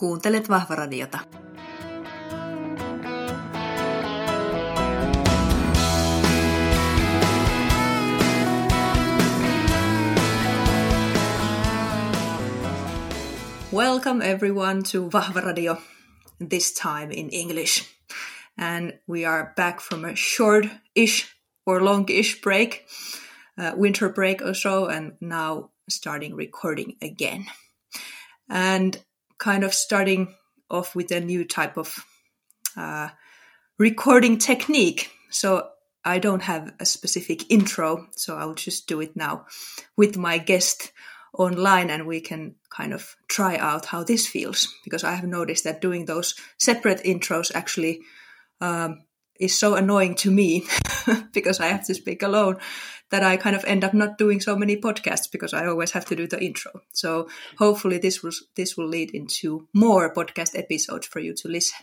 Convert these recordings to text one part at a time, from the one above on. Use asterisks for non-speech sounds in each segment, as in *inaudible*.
Kuuntelet Vahvaradiota. Welcome everyone to Vahva Radio, this time in English. And we are back from a short-ish or long-ish break, uh, winter break or so, and now starting recording again. And kind of starting off with a new type of uh, recording technique. So I don't have a specific intro, so I'll just do it now with my guest online and we can kind of try out how this feels because I have noticed that doing those separate intros actually um, is so annoying to me *laughs* because I have to speak alone that I kind of end up not doing so many podcasts because I always have to do the intro. So hopefully this will this will lead into more podcast episodes for you to listen.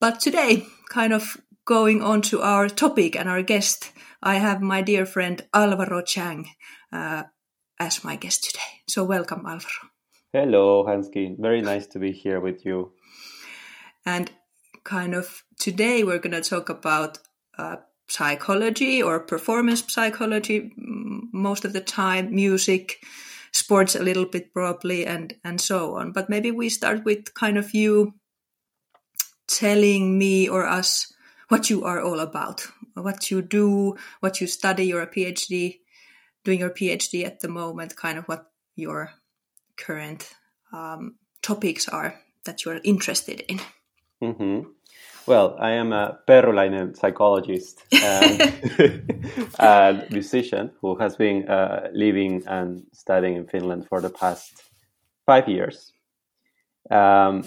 But today, kind of going on to our topic and our guest, I have my dear friend Alvaro Chang uh, as my guest today. So welcome, Alvaro. Hello, Hansky. Very nice to be here with you. And kind of today we're going to talk about uh, psychology or performance psychology most of the time, music, sports a little bit probably, and and so on. But maybe we start with kind of you telling me or us what you are all about, what you do, what you study. You're a PhD doing your PhD at the moment, kind of what your current um, topics are that you're interested in. Mm-hmm. Well, I am a Perulainen psychologist and, *laughs* *laughs* and, musician who has been uh, living and studying in Finland for the past five years. Um,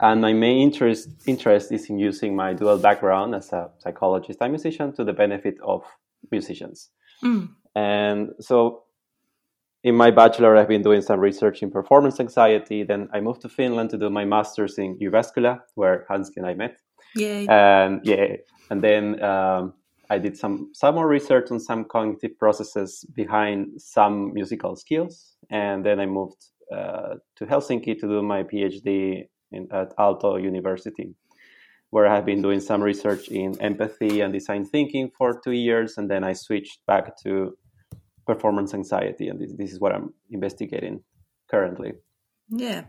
and my main interest, interest is in using my dual background as a psychologist and musician to the benefit of musicians. Mm. And so in my bachelor, I've been doing some research in performance anxiety. Then I moved to Finland to do my master's in Jyväskylä, where Hanski and I met. Yeah. And yeah, and then um, I did some some more research on some cognitive processes behind some musical skills, and then I moved uh, to Helsinki to do my PhD in, at Aalto University where I have been doing some research in empathy and design thinking for two years, and then I switched back to performance anxiety, and this, this is what I'm investigating currently. Yeah,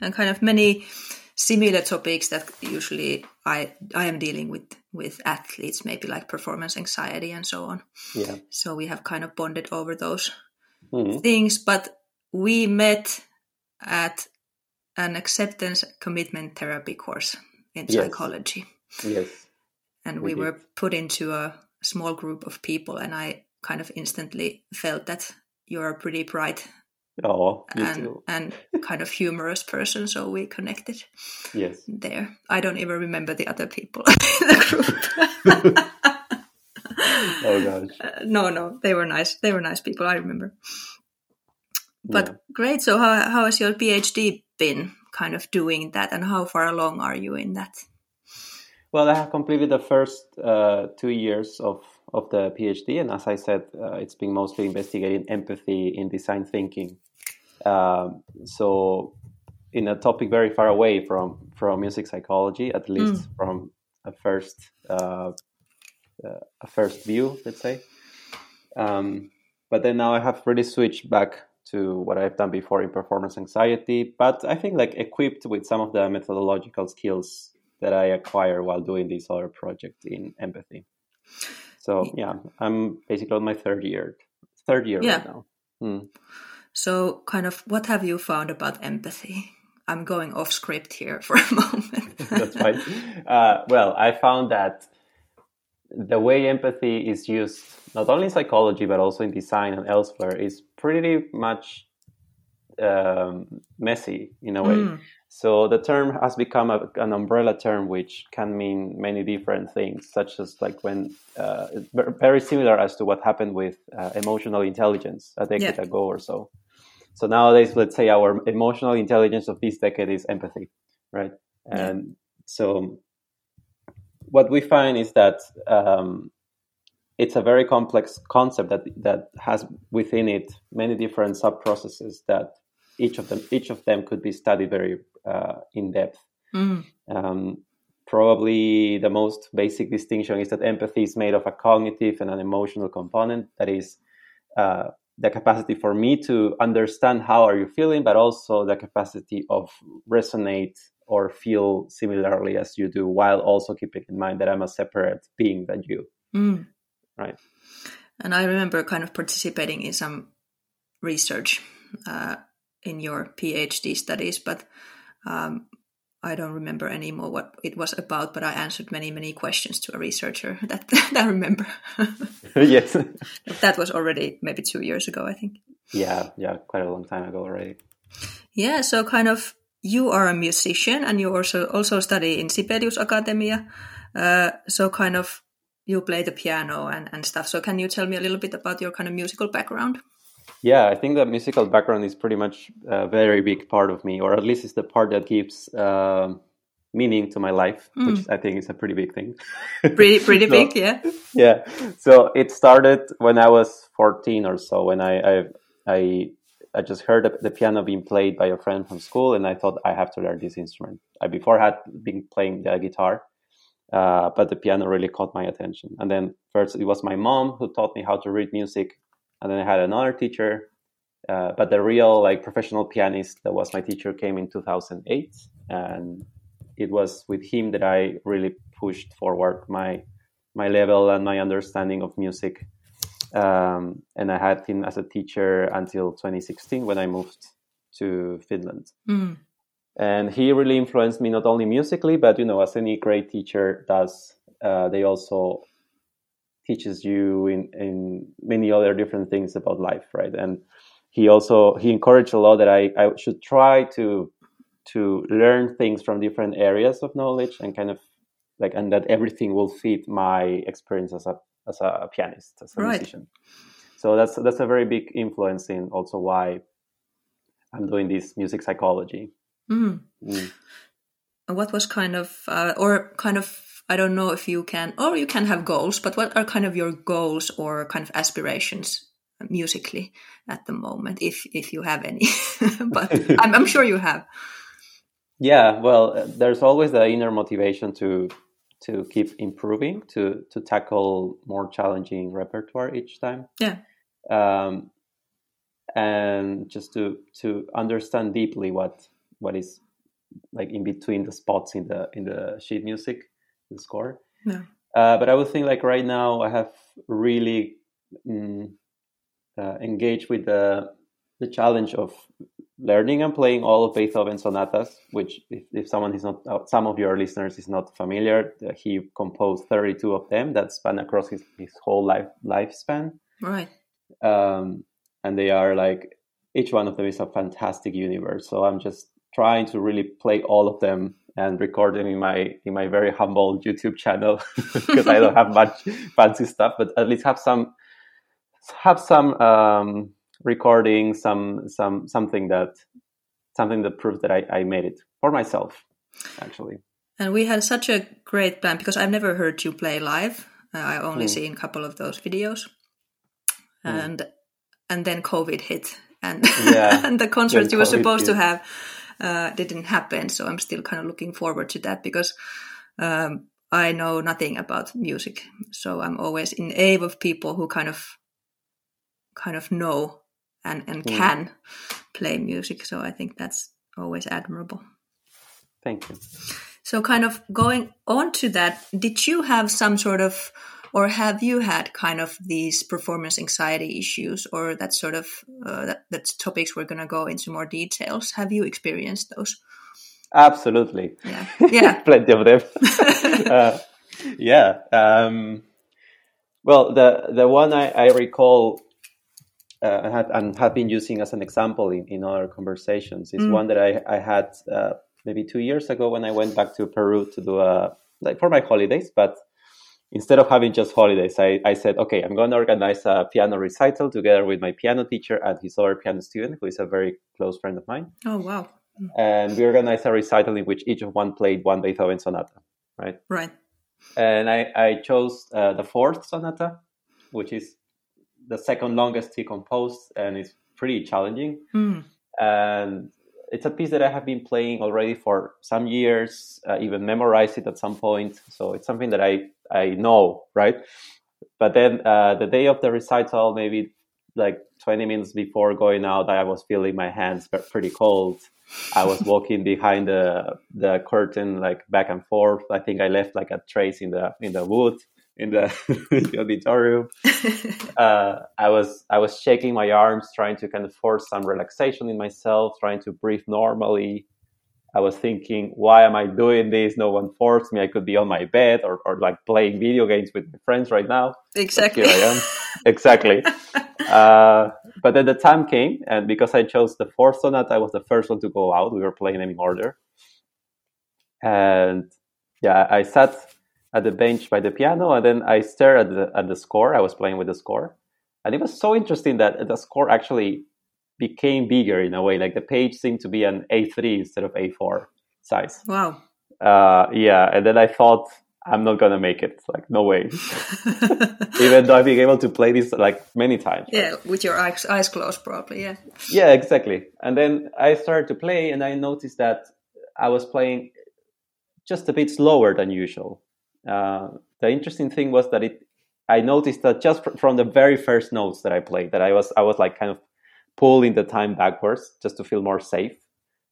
and kind of many similar topics that usually I I am dealing with with athletes, maybe like performance anxiety and so on. Yeah. So we have kind of bonded over those mm-hmm. things, but we met at an acceptance commitment therapy course in yes. psychology. Yes. And we, we were put into a small group of people, and I kind of instantly felt that you're a pretty bright oh, and, and kind of humorous person, so we connected. Yes. There. I don't even remember the other people *laughs* in the group. *laughs* oh gosh. Uh, no, no, they were nice. They were nice people. I remember. But yeah. great. So how how has your PhD been? kind of doing that and how far along are you in that well i have completed the first uh, two years of, of the phd and as i said uh, it's been mostly investigating empathy in design thinking um, so in a topic very far away from from music psychology at least mm. from a first uh, uh, a first view let's say um, but then now i have really switched back to what I've done before in performance anxiety, but I think like equipped with some of the methodological skills that I acquire while doing this other project in empathy. So yeah, I'm basically on my third year, third year yeah. right now. Hmm. So, kind of, what have you found about empathy? I'm going off script here for a *laughs* moment. *laughs* That's fine. Uh, well, I found that the way empathy is used not only in psychology but also in design and elsewhere is pretty much um, messy in a way. Mm. So the term has become a, an umbrella term which can mean many different things, such as like when uh, very similar as to what happened with uh, emotional intelligence a decade yeah. ago or so. So nowadays, let's say our emotional intelligence of this decade is empathy, right? And yeah. so what we find is that um, it's a very complex concept that that has within it many different sub processes that each of them each of them could be studied very uh, in depth. Mm. Um, probably the most basic distinction is that empathy is made of a cognitive and an emotional component. That is uh, the capacity for me to understand how are you feeling, but also the capacity of resonate or feel similarly as you do, while also keeping in mind that I'm a separate being than you. Mm. Right. And I remember kind of participating in some research uh, in your PhD studies, but um, I don't remember anymore what it was about. But I answered many, many questions to a researcher *laughs* that, that I remember. *laughs* yes. *laughs* that was already maybe two years ago, I think. Yeah, yeah, quite a long time ago already. Yeah, so kind of you are a musician and you also also study in Sibelius Academia. Uh, so kind of you play the piano and, and stuff. So can you tell me a little bit about your kind of musical background? Yeah, I think that musical background is pretty much a very big part of me, or at least it's the part that gives uh, meaning to my life, mm. which I think is a pretty big thing. *laughs* pretty, pretty so, big, yeah. Yeah. So it started when I was 14 or so, when I, I, I, I just heard the piano being played by a friend from school, and I thought I have to learn this instrument. I before had been playing the guitar, uh, but the piano really caught my attention. And then first it was my mom who taught me how to read music, and then I had another teacher. Uh, but the real like professional pianist that was my teacher came in 2008, and it was with him that I really pushed forward my my level and my understanding of music. Um, and I had him as a teacher until 2016 when I moved to Finland. Mm and he really influenced me not only musically but you know as any great teacher does uh, they also teaches you in in many other different things about life right and he also he encouraged a lot that i i should try to to learn things from different areas of knowledge and kind of like and that everything will fit my experience as a as a pianist as a right. musician so that's that's a very big influence in also why i'm doing this music psychology Mm. Mm. What was kind of, uh, or kind of, I don't know if you can, or you can have goals, but what are kind of your goals or kind of aspirations musically at the moment, if if you have any? *laughs* but *laughs* I'm, I'm sure you have. Yeah, well, there's always the inner motivation to to keep improving, to to tackle more challenging repertoire each time. Yeah. Um, and just to to understand deeply what what is like in between the spots in the in the sheet music, the score. Yeah. Uh, but I would think like right now I have really mm, uh, engaged with the the challenge of learning and playing all of Beethoven's sonatas. Which, if, if someone is not, uh, some of your listeners is not familiar, uh, he composed thirty two of them that span across his, his whole life lifespan. Right. Um, and they are like each one of them is a fantastic universe. So I'm just trying to really play all of them and recording in my in my very humble YouTube channel *laughs* because I don't have *laughs* much fancy stuff, but at least have some have some um, recording, some some something that something that proves that I, I made it for myself, actually. And we had such a great plan because I've never heard you play live. Uh, I only mm. seen a couple of those videos, mm. and and then COVID hit, and *laughs* yeah. and the concert you were supposed hit. to have uh, didn't happen. So I'm still kind of looking forward to that because um, I know nothing about music. So I'm always in awe of people who kind of kind of know and, and mm. can play music. So I think that's always admirable. Thank you. So kind of going on to that, did you have some sort of or have you had kind of these performance anxiety issues or that sort of uh, that, that's topics we're going to go into more details? Have you experienced those? Absolutely. Yeah. *laughs* Yeah. Plenty of them. *laughs* Uh, yeah um, well the the one i, I recall uh, had, and have been using as an example in, in our conversations is mm. one that I, I had uh, maybe two years ago when I went back to Peru to do a like for my holidays, but instead of having just holidays, I, I said, okay, I'm going to organize a piano recital together with my piano teacher and his other piano student, who is a very close friend of mine. Oh, wow. And we organized a recital in which each of one played one Beethoven sonata, right? Right. And I, I chose uh, the fourth sonata, which is the second longest he composed, and it's pretty challenging. Mm. and it's a piece that I have been playing already for some years, uh, even memorized it at some point. So it's something that I I know, right? But then uh, the day of the recital, maybe like 20 minutes before going out, I was feeling my hands pretty cold. I was walking *laughs* behind the the curtain, like back and forth. I think I left like a trace in the in the wood in the, *laughs* the auditorium. *laughs* uh, I was I was shaking my arms, trying to kind of force some relaxation in myself, trying to breathe normally. I was thinking, why am I doing this? No one forced me. I could be on my bed or, or like playing video games with my friends right now. Exactly. But here I am. *laughs* exactly. Uh, but then the time came, and because I chose the fourth sonata, I was the first one to go out. We were playing them in order. And yeah, I sat at the bench by the piano, and then I stared at the at the score. I was playing with the score, and it was so interesting that the score actually became bigger in a way. Like the page seemed to be an A3 instead of A4 size. Wow. Uh, yeah, and then I thought I'm not gonna make it. Like no way. *laughs* Even though I've been able to play this like many times. Yeah, with your eyes, eyes closed, probably. Yeah. Yeah, exactly. And then I started to play, and I noticed that I was playing just a bit slower than usual. Uh, the interesting thing was that it I noticed that just from the very first notes that I played, that I was I was like kind of pulling the time backwards just to feel more safe,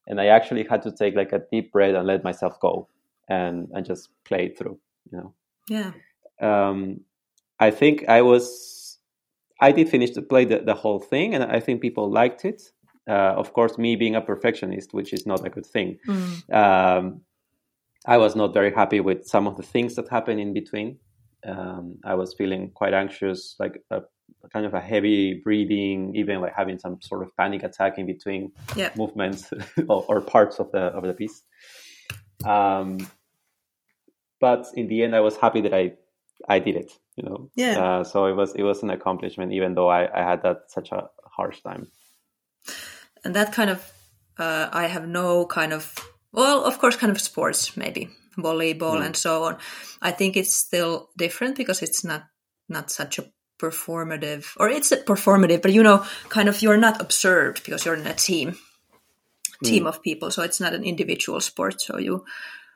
and I actually had to take like a deep breath and let myself go, and and just play it through, you know. Yeah. Um, I think I was I did finish to play the, the whole thing, and I think people liked it. Uh, of course, me being a perfectionist, which is not a good thing. Mm. Um, I was not very happy with some of the things that happened in between. Um, I was feeling quite anxious, like a, kind of a heavy breathing, even like having some sort of panic attack in between yeah. movements *laughs* or, or, parts of the of the piece. Um, but in the end, I was happy that I I did it. You know, yeah. Uh, so it was it was an accomplishment, even though I, I had that such a harsh time. And that kind of uh, I have no kind of well, of course, kind of sports, maybe volleyball mm. and so on. I think it's still different because it's not not such a performative, or it's performative, but you know, kind of you're not observed because you're in a team, team mm. of people. So it's not an individual sport. So you,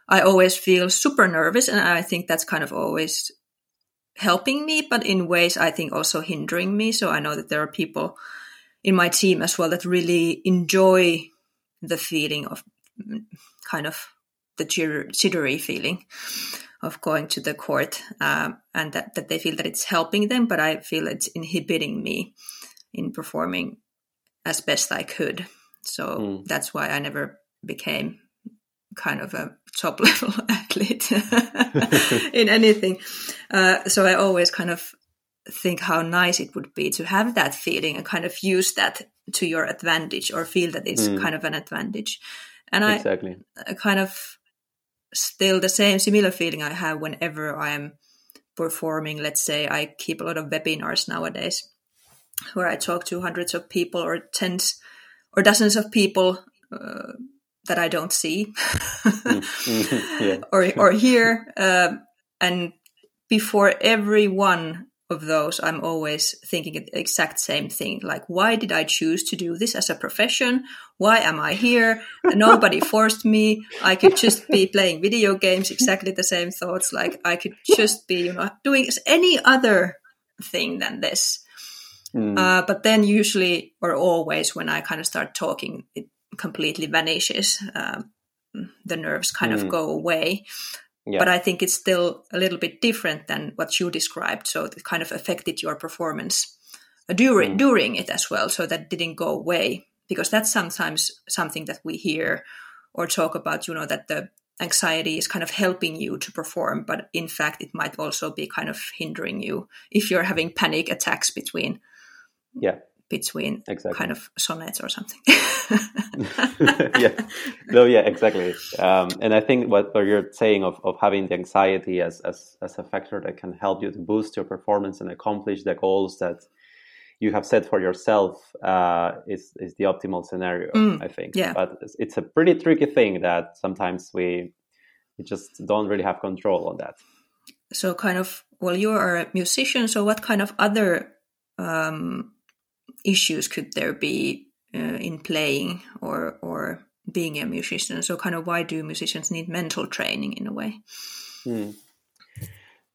I always feel super nervous, and I think that's kind of always helping me, but in ways I think also hindering me. So I know that there are people in my team as well that really enjoy the feeling of kind of the jittery feeling of going to the court um, and that, that they feel that it's helping them but i feel it's inhibiting me in performing as best i could so mm. that's why i never became kind of a top *laughs* level athlete *laughs* in anything uh, so i always kind of think how nice it would be to have that feeling and kind of use that to your advantage or feel that it's mm. kind of an advantage and I exactly. I, kind of still the same similar feeling I have whenever I'm performing. Let's say I keep a lot of webinars nowadays where I talk to hundreds of people or tens or dozens of people uh, that I don't see mm-hmm. *laughs* yeah. or or *laughs* hear. Uh, and before every one of those, I'm always thinking the exact same thing. Like, why did I choose to do this as a profession? Why am I here? *laughs* Nobody forced me. I could just be playing video games, exactly the same thoughts. Like, I could just be, you know, doing any other thing than this. Mm. Uh, but then, usually or always, when I kind of start talking, it completely vanishes. Um, the nerves kind mm. of go away. Yeah. But I think it's still a little bit different than what you described. So it kind of affected your performance during mm. during it as well. So that didn't go away because that's sometimes something that we hear or talk about. You know that the anxiety is kind of helping you to perform, but in fact it might also be kind of hindering you if you're having panic attacks between yeah between exactly. kind of sonnets or something. *laughs* yeah, no, yeah, exactly. Um, and I think what, what you're saying of, of having the anxiety as, as as a factor that can help you to boost your performance and accomplish the goals that you have set for yourself uh, is is the optimal scenario. Mm, I think. Yeah. But it's, it's a pretty tricky thing that sometimes we we just don't really have control on that. So, kind of, well, you are a musician. So, what kind of other um, issues could there be uh, in playing or or being a musician. So, kind of, why do musicians need mental training in a way? Hmm.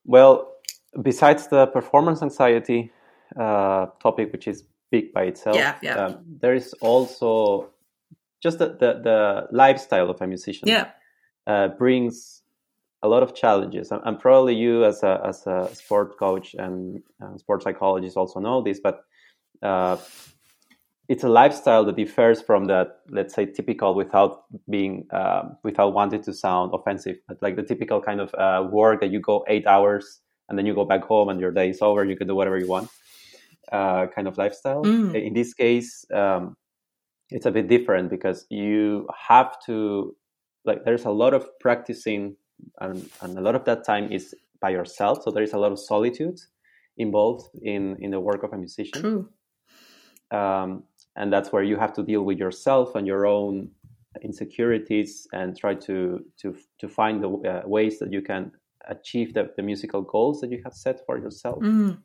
Well, besides the performance anxiety uh, topic, which is big by itself, yeah, yeah. Um, there is also just the, the, the lifestyle of a musician. Yeah, uh, brings a lot of challenges. And probably you, as a as a sport coach and uh, sport psychologist, also know this, but uh, it's a lifestyle that differs from that, let's say, typical without being uh, without wanting to sound offensive, but like the typical kind of uh, work that you go eight hours and then you go back home and your day is over. You can do whatever you want, uh, kind of lifestyle. Mm. In this case, um, it's a bit different because you have to like. There's a lot of practicing, and, and a lot of that time is by yourself. So there is a lot of solitude involved in in the work of a musician. True. Um, and that's where you have to deal with yourself and your own insecurities and try to to to find the uh, ways that you can achieve the, the musical goals that you have set for yourself. Mm.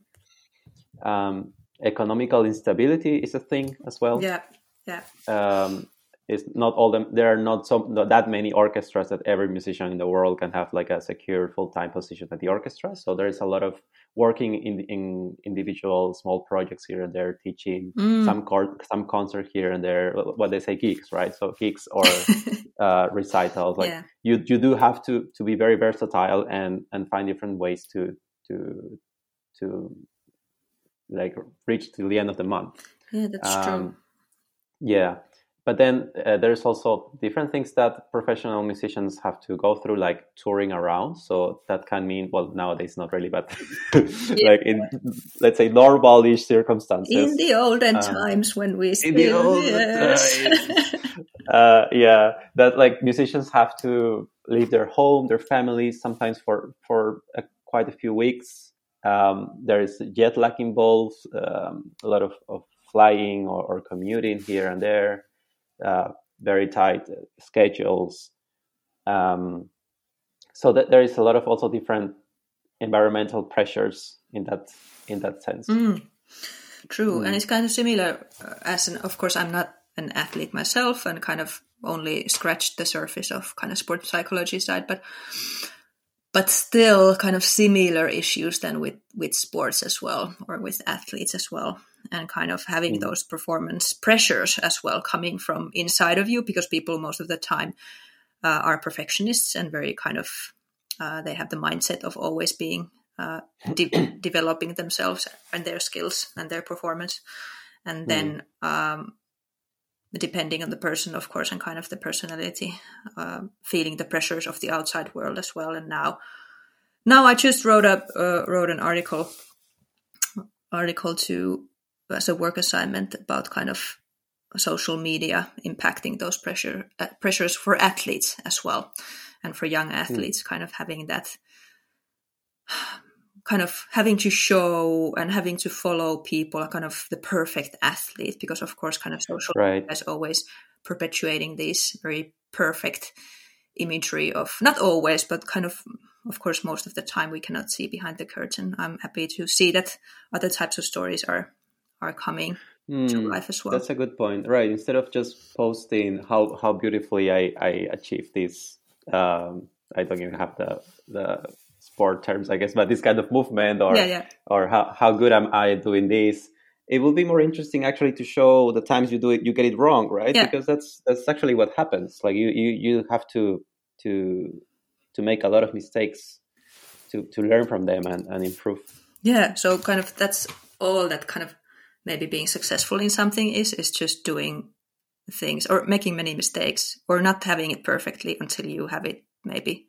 um, economical instability is a thing as well. Yeah yeah. Um, it's not all them there are not some not that many orchestras that every musician in the world can have like a secure full-time position at the orchestra. So there is a lot of working in in individual small projects here and there teaching mm. some cor- some concert here and there what they say gigs right? So gigs or *laughs* uh, recitals like yeah. you you do have to to be very versatile and and find different ways to to to like reach to the end of the month. Yeah that's um, true yeah but then uh, there's also different things that professional musicians have to go through like touring around. So that can mean well nowadays not really but *laughs* yeah. like in let's say normalish circumstances. In the olden um, times when we still, in the olden yes. times. *laughs* Uh, yeah that like musicians have to leave their home their families sometimes for for a, quite a few weeks. Um, there is jet lag involved um, a lot of, of flying or, or commuting here and there uh, very tight schedules. Um, so that there is a lot of also different environmental pressures in that in that sense. Mm, true, mm. and it's kind of similar. Uh, as an, of course, I'm not an athlete myself, and kind of only scratched the surface of kind of sports psychology side, but but still kind of similar issues than with with sports as well, or with athletes as well and kind of having mm. those performance pressures as well coming from inside of you because people most of the time uh, are perfectionists and very kind of uh, they have the mindset of always being uh, de- *clears throat* developing themselves and their skills and their performance and mm. then um, depending on the person of course and kind of the personality uh, feeling the pressures of the outside world as well and now now i just wrote up uh, wrote an article article to as a work assignment about kind of social media impacting those pressure uh, pressures for athletes as well and for young hmm. athletes mm. kind of having that kind of having to show and having to follow people kind of the perfect athlete because of course kind of social right. media is always perpetuating this very perfect imagery of not always but kind of of course most of the time we cannot see behind the curtain i'm happy to see that other types of stories are are coming mm, to hmm, life as well. That's a good point, right? Instead of just posting how how beautifully I I achieved this, um, I don't even have the the sport terms, I guess, but this kind of movement or yeah, yeah. or how how good am I doing this? It will be more interesting actually to show the times you do it, you get it wrong, right? Yeah. Because that's that's actually what happens. Like you you you have to to to make a lot of mistakes to to learn from them and, and improve. Yeah, so kind of that's all that kind of maybe being successful in something is is just doing things or making many mistakes or not having it perfectly until you have it maybe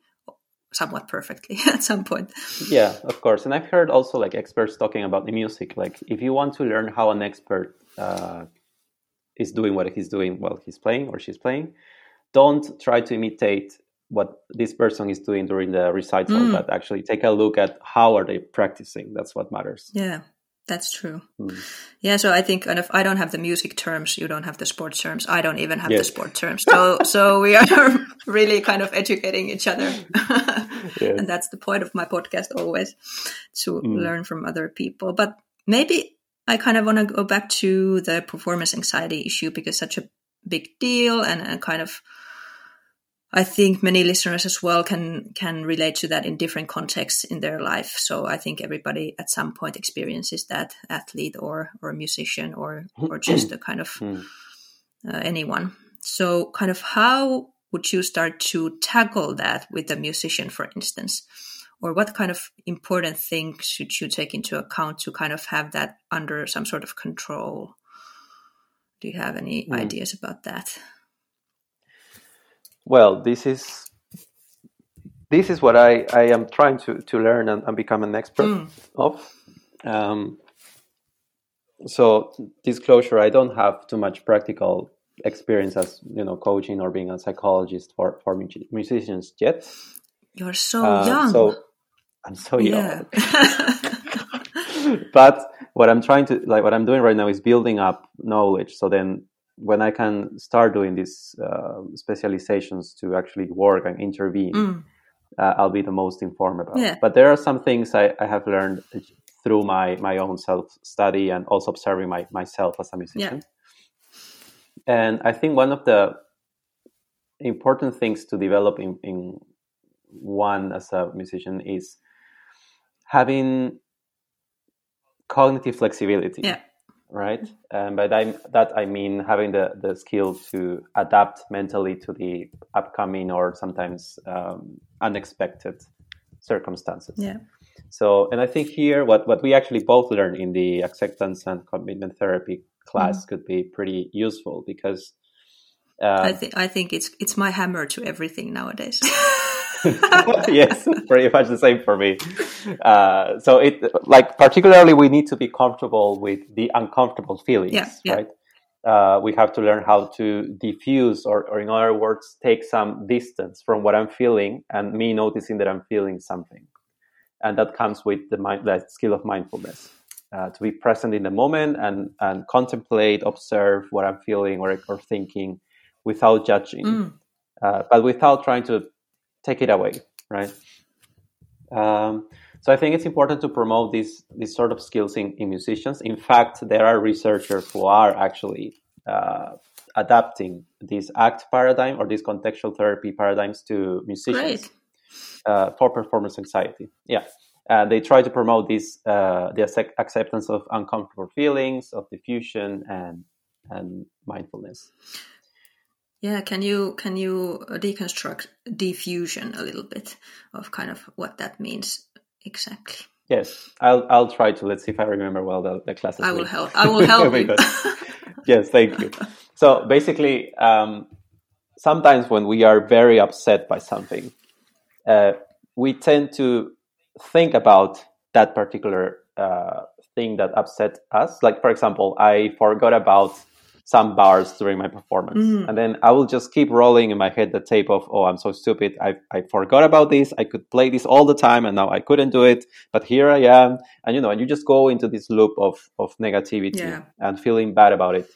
somewhat perfectly *laughs* at some point. Yeah of course. And i've heard also like experts talking about the music. Like if you want to learn how an expert uh, is doing what he's doing while he's playing or she's playing don't try to imitate what this person is doing during the recital mm. but actually take a look at how are they practicing. That's what matters. Yeah that's true. Mm. Yeah, so I think kind of I don't have the music terms, you don't have the sports terms, I don't even have yes. the sport terms. So so we are *laughs* really kind of educating each other. *laughs* And that's the point of my podcast always to mm. learn from other people. But maybe I kind of want to go back to the performance anxiety issue because such a big deal and, and kind of I think many listeners as well can can relate to that in different contexts in their life. So I think everybody at some point experiences that athlete or or musician or or just a kind of hmm. uh, anyone. So kind of how would you start to tackle that with a musician, for instance? Or what kind of important things should you take into account to kind of have that under some sort of control? Do you have any mm. ideas about that? Well, this is this is what I, I am trying to, to learn and, and become an expert mm. of. Um, so disclosure, I don't have too much practical experience as you know coaching or being a psychologist for for musicians yet. You're so uh, young. So I'm so young. *laughs* but what I'm trying to like what I'm doing right now is building up knowledge. So then when I can start doing these uh, specializations to actually work and intervene, mm. uh, I'll be the most informed about. Yeah. But there are some things I, I have learned through my my own self study and also observing my myself as a musician. Yeah. And I think one of the important things to develop in, in one as a musician is having cognitive flexibility. Yeah. Right. And by that, that I mean having the, the skill to adapt mentally to the upcoming or sometimes um, unexpected circumstances. Yeah. So, and I think here what, what we actually both learn in the acceptance and commitment therapy class mm. could be pretty useful because uh, I think I think it's it's my hammer to everything nowadays. *laughs* *laughs* yes, pretty much the same for me. Uh, so it like particularly we need to be comfortable with the uncomfortable feelings, yeah, yeah. right? Uh, we have to learn how to diffuse, or, or in other words, take some distance from what I'm feeling and me noticing that I'm feeling something, and that comes with the mind, that skill of mindfulness uh, to be present in the moment and and contemplate, observe what I'm feeling or or thinking, without judging, mm. uh, but without trying to take it away, right? Um, so I think it's important to promote these these sort of skills in, in musicians. In fact, there are researchers who are actually uh, adapting this ACT paradigm or these contextual therapy paradigms to musicians uh, for performance anxiety. Yeah. Uh, they try to promote this uh, the acceptance of uncomfortable feelings, of diffusion, and and mindfulness. Yeah, can you can you deconstruct diffusion a little bit of kind of what that means exactly? Yes, I'll I'll try to. Let's see if I remember well the, the classes. I will help. I will *laughs* help you. yes, thank you. *laughs* So basically, um, sometimes when we are very upset by something, uh, we tend to think about that particular uh, thing that upset us. Like, for example, I forgot about some bars during my performance. Mm. And then I will just keep rolling in my head the tape of, oh, I'm so stupid. I, I forgot about this. I could play this all the time and now I couldn't do it. But here I am. And, you know, and you just go into this loop of, of negativity yeah. and feeling bad about it.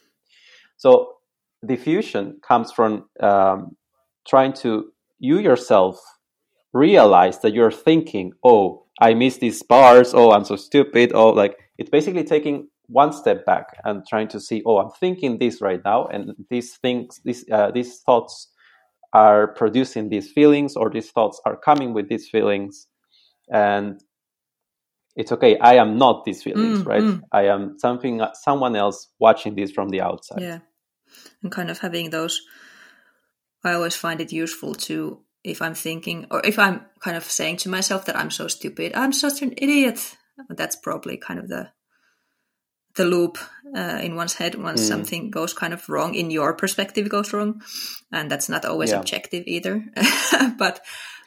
So diffusion comes from um, trying to, you yourself realize that you're thinking, oh, I missed these bars. Oh, I'm so stupid. Oh, like it's basically taking one step back and trying to see, oh, I'm thinking this right now, and these things, these uh, these thoughts are producing these feelings, or these thoughts are coming with these feelings, and it's okay. I am not these feelings, mm, right? Mm. I am something, someone else watching this from the outside. Yeah, and kind of having those. I always find it useful to if I'm thinking, or if I'm kind of saying to myself that I'm so stupid, I'm such an idiot. That's probably kind of the the loop uh, in one's head once mm. something goes kind of wrong in your perspective goes wrong, and that's not always yeah. objective either. *laughs* but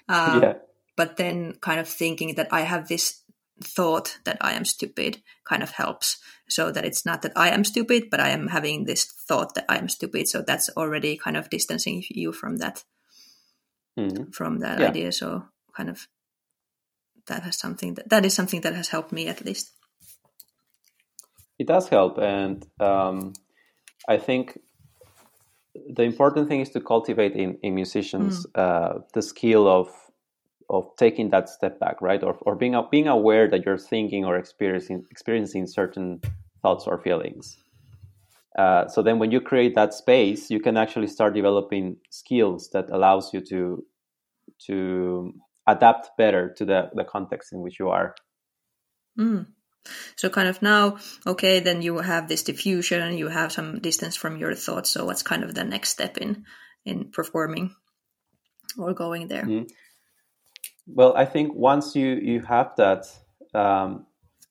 uh, yeah. but then kind of thinking that I have this thought that I am stupid kind of helps. So that it's not that I am stupid, but I am having this thought that I am stupid. So that's already kind of distancing you from that mm-hmm. from that yeah. idea. So kind of that has something that, that is something that has helped me at least. It does help, and um, I think the important thing is to cultivate in, in musicians mm. uh, the skill of of taking that step back, right? Or, or being being aware that you're thinking or experiencing experiencing certain thoughts or feelings. Uh, so then when you create that space, you can actually start developing skills that allows you to to adapt better to the, the context in which you are. Mm. So kind of now, okay, then you have this diffusion, you have some distance from your thoughts. So what's kind of the next step in in performing or going there? Mm. Well, I think once you you have that, um,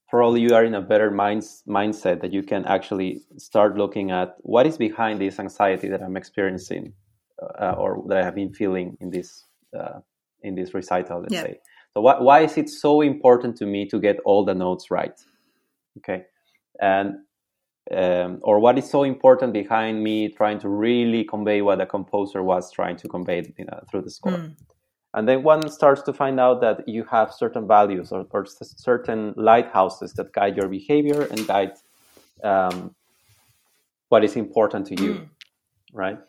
probably you are in a better mind, mindset that you can actually start looking at what is behind this anxiety that I'm experiencing uh, or that I have been feeling in this uh, in this recital. Let's yeah. say. So why, why is it so important to me to get all the notes right? Okay, and um, or what is so important behind me trying to really convey what the composer was trying to convey you know, through the score. Mm. And then one starts to find out that you have certain values or, or certain lighthouses that guide your behavior and guide um, what is important to you, mm. right?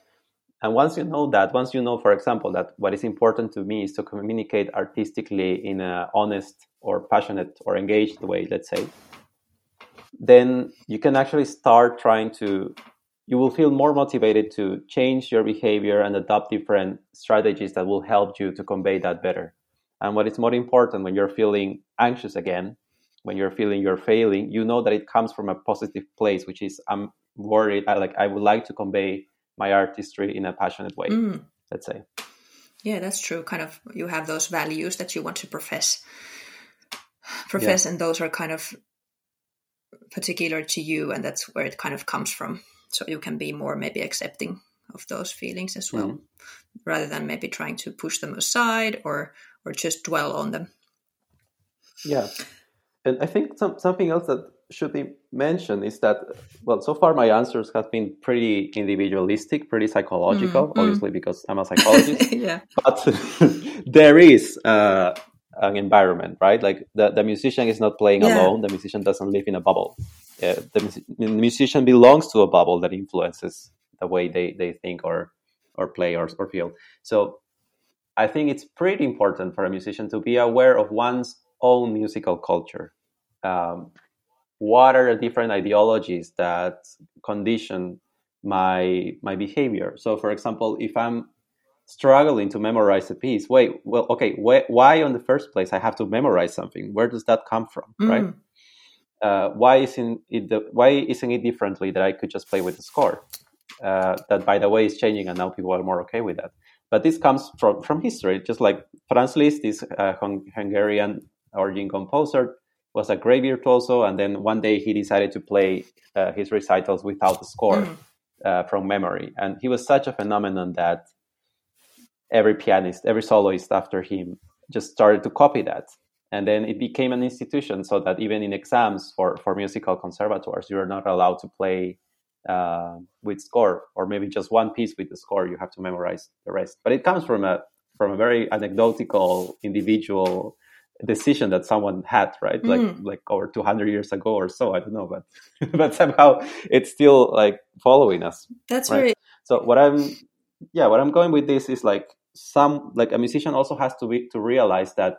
And once you know that, once you know, for example, that what is important to me is to communicate artistically in an honest or passionate or engaged way, let's say, then you can actually start trying to, you will feel more motivated to change your behavior and adopt different strategies that will help you to convey that better. And what is more important when you're feeling anxious again, when you're feeling you're failing, you know that it comes from a positive place, which is I'm worried. I like I would like to convey my artistry in a passionate way mm. let's say yeah that's true kind of you have those values that you want to profess profess yeah. and those are kind of particular to you and that's where it kind of comes from so you can be more maybe accepting of those feelings as well mm. rather than maybe trying to push them aside or or just dwell on them yeah and i think some, something else that should be mentioned is that well so far my answers have been pretty individualistic pretty psychological mm, obviously because i'm a psychologist. *laughs* Yeah. But *laughs* there is uh, an environment right? Like the, the musician is not playing yeah. alone. The musician doesn't live in a bubble. Uh, the, the, musician belongs to a bubble that influences the way they, they think or or play or, or feel. So i think it's pretty important for a musician to be aware of one's own musical culture. Um, what are the different ideologies that condition my my behavior? So for example if i'm struggling to memorize a piece wait well okay wh- why on the first place i have to memorize something? Where does that come from mm. right? Uh, why isn't it the, why isn't it differently that i could just play with the score? Uh, that by the way is changing and now people are more okay with that. But this comes from from history just like franz liszt this uh, hungarian origin composer was a great virtuoso, and then one day he decided to play uh, his recitals without the score mm. uh, from memory, and he was such a phenomenon that every pianist, every soloist after him just started to copy that, and then it became an institution, so that even in exams for for musical conservatoires, you are not allowed to play uh, with score, or maybe just one piece with the score. You have to memorize the rest. But it comes from a from a very anecdotal, individual decision that someone had right mm. like like over 200 years ago or so i don't know but *laughs* but somehow it's still like following us that's right, right. so what i'm yeah what i'm going with this is like some like a musician also has to be to realize that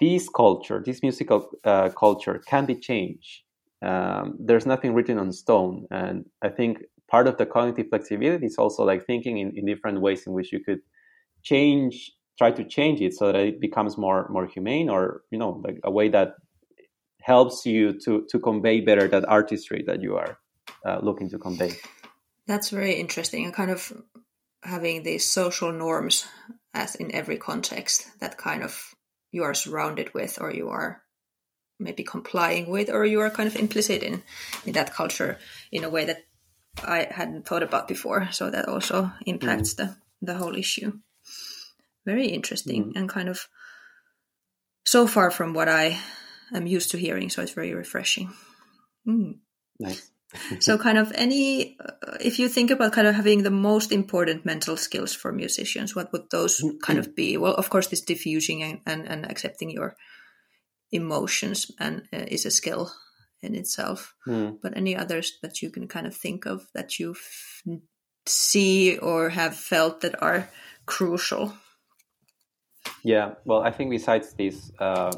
this culture this musical uh, culture can be changed um, there's nothing written on stone and i think part of the cognitive flexibility is also like thinking in, in different ways in which you could change try to change it so that it becomes more more humane or you know like a way that helps you to to convey better that artistry that you are uh, looking to convey. That's very interesting and kind of having these social norms as in every context that kind of you are surrounded with or you are maybe complying with or you are kind of implicit in in that culture in a way that I hadn't thought about before. So that also impacts mm. the the whole issue very interesting mm. and kind of so far from what I am used to hearing. So it's very refreshing. Mm. Nice. so *laughs* kind of any uh, if you think about kind of having the most important mental skills for musicians what would those kind of be well of course this diffusing and, and, and accepting your emotions and uh, is a skill in itself mm. but any others that you can kind of think of that you see or have felt that are crucial yeah, well, I think besides these uh,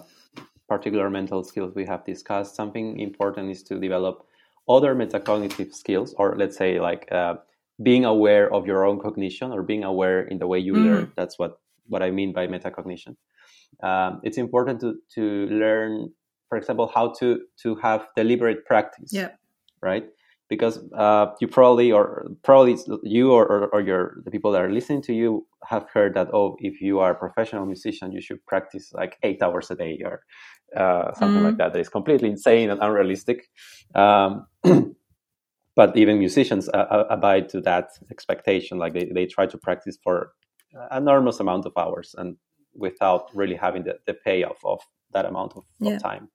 particular mental skills we have discussed, something important is to develop other metacognitive skills, or let's say like uh, being aware of your own cognition or being aware in the way you mm-hmm. learn. That's what what I mean by metacognition. Um, it's important to to learn, for example, how to to have deliberate practice. Yeah. Right because uh, you probably or probably you or, or, or, your the people that are listening to you have heard that oh if you are a professional musician you should practice like eight hours a day or uh, something mm. like that that is completely insane and unrealistic um, *clears throat* but even musicians uh, uh, abide to that expectation like they, they try to practice for an enormous amount of hours and without really having the, the payoff of that amount of, yeah. of time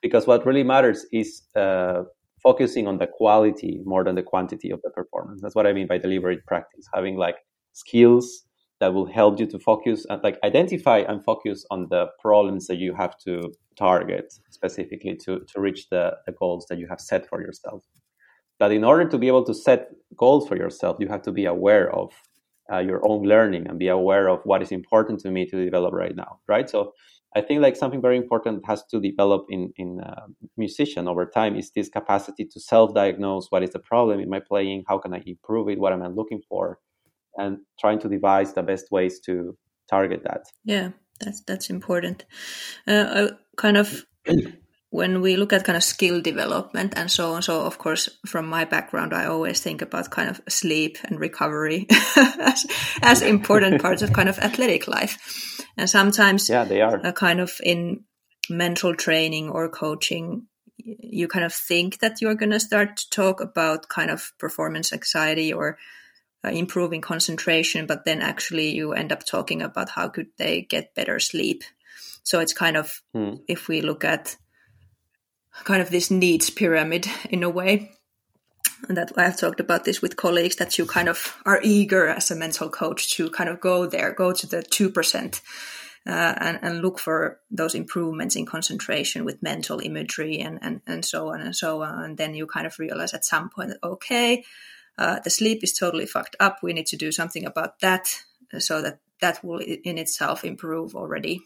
because what really matters is uh, focusing on the quality more than the quantity of the performance. That's what I mean by deliberate practice, having like skills that will help you to focus and like identify and focus on the problems that you have to target specifically to, to reach the, the goals that you have set for yourself. But in order to be able to set goals for yourself, you have to be aware of uh, your own learning and be aware of what is important to me to develop right now, right? So I think like something very important has to develop in in a musician over time is this capacity to self-diagnose what is the problem in my playing, how can I improve it, what am I looking for, and trying to devise the best ways to target that. Yeah, that's that's important. Uh, kind of *clears throat* when we look at kind of skill development and so on. So of course, from my background, I always think about kind of sleep and recovery *laughs* as, as important parts of kind of athletic life and sometimes yeah they are. a kind of in mental training or coaching you kind of think that you're going to start to talk about kind of performance anxiety or uh, improving concentration but then actually you end up talking about how could they get better sleep. So it's kind of hmm. if we look at kind of this needs pyramid *laughs* in a way and that I've talked about this with colleagues that you kind of are eager as a mental coach to kind of go there, go to the 2%. Uh, and, and look for those improvements in concentration with mental imagery and, and, and so on and so on. And then you kind of realize at some point that, okay, uh, the sleep is totally fucked up. We need to do something about that so that that will in itself improve already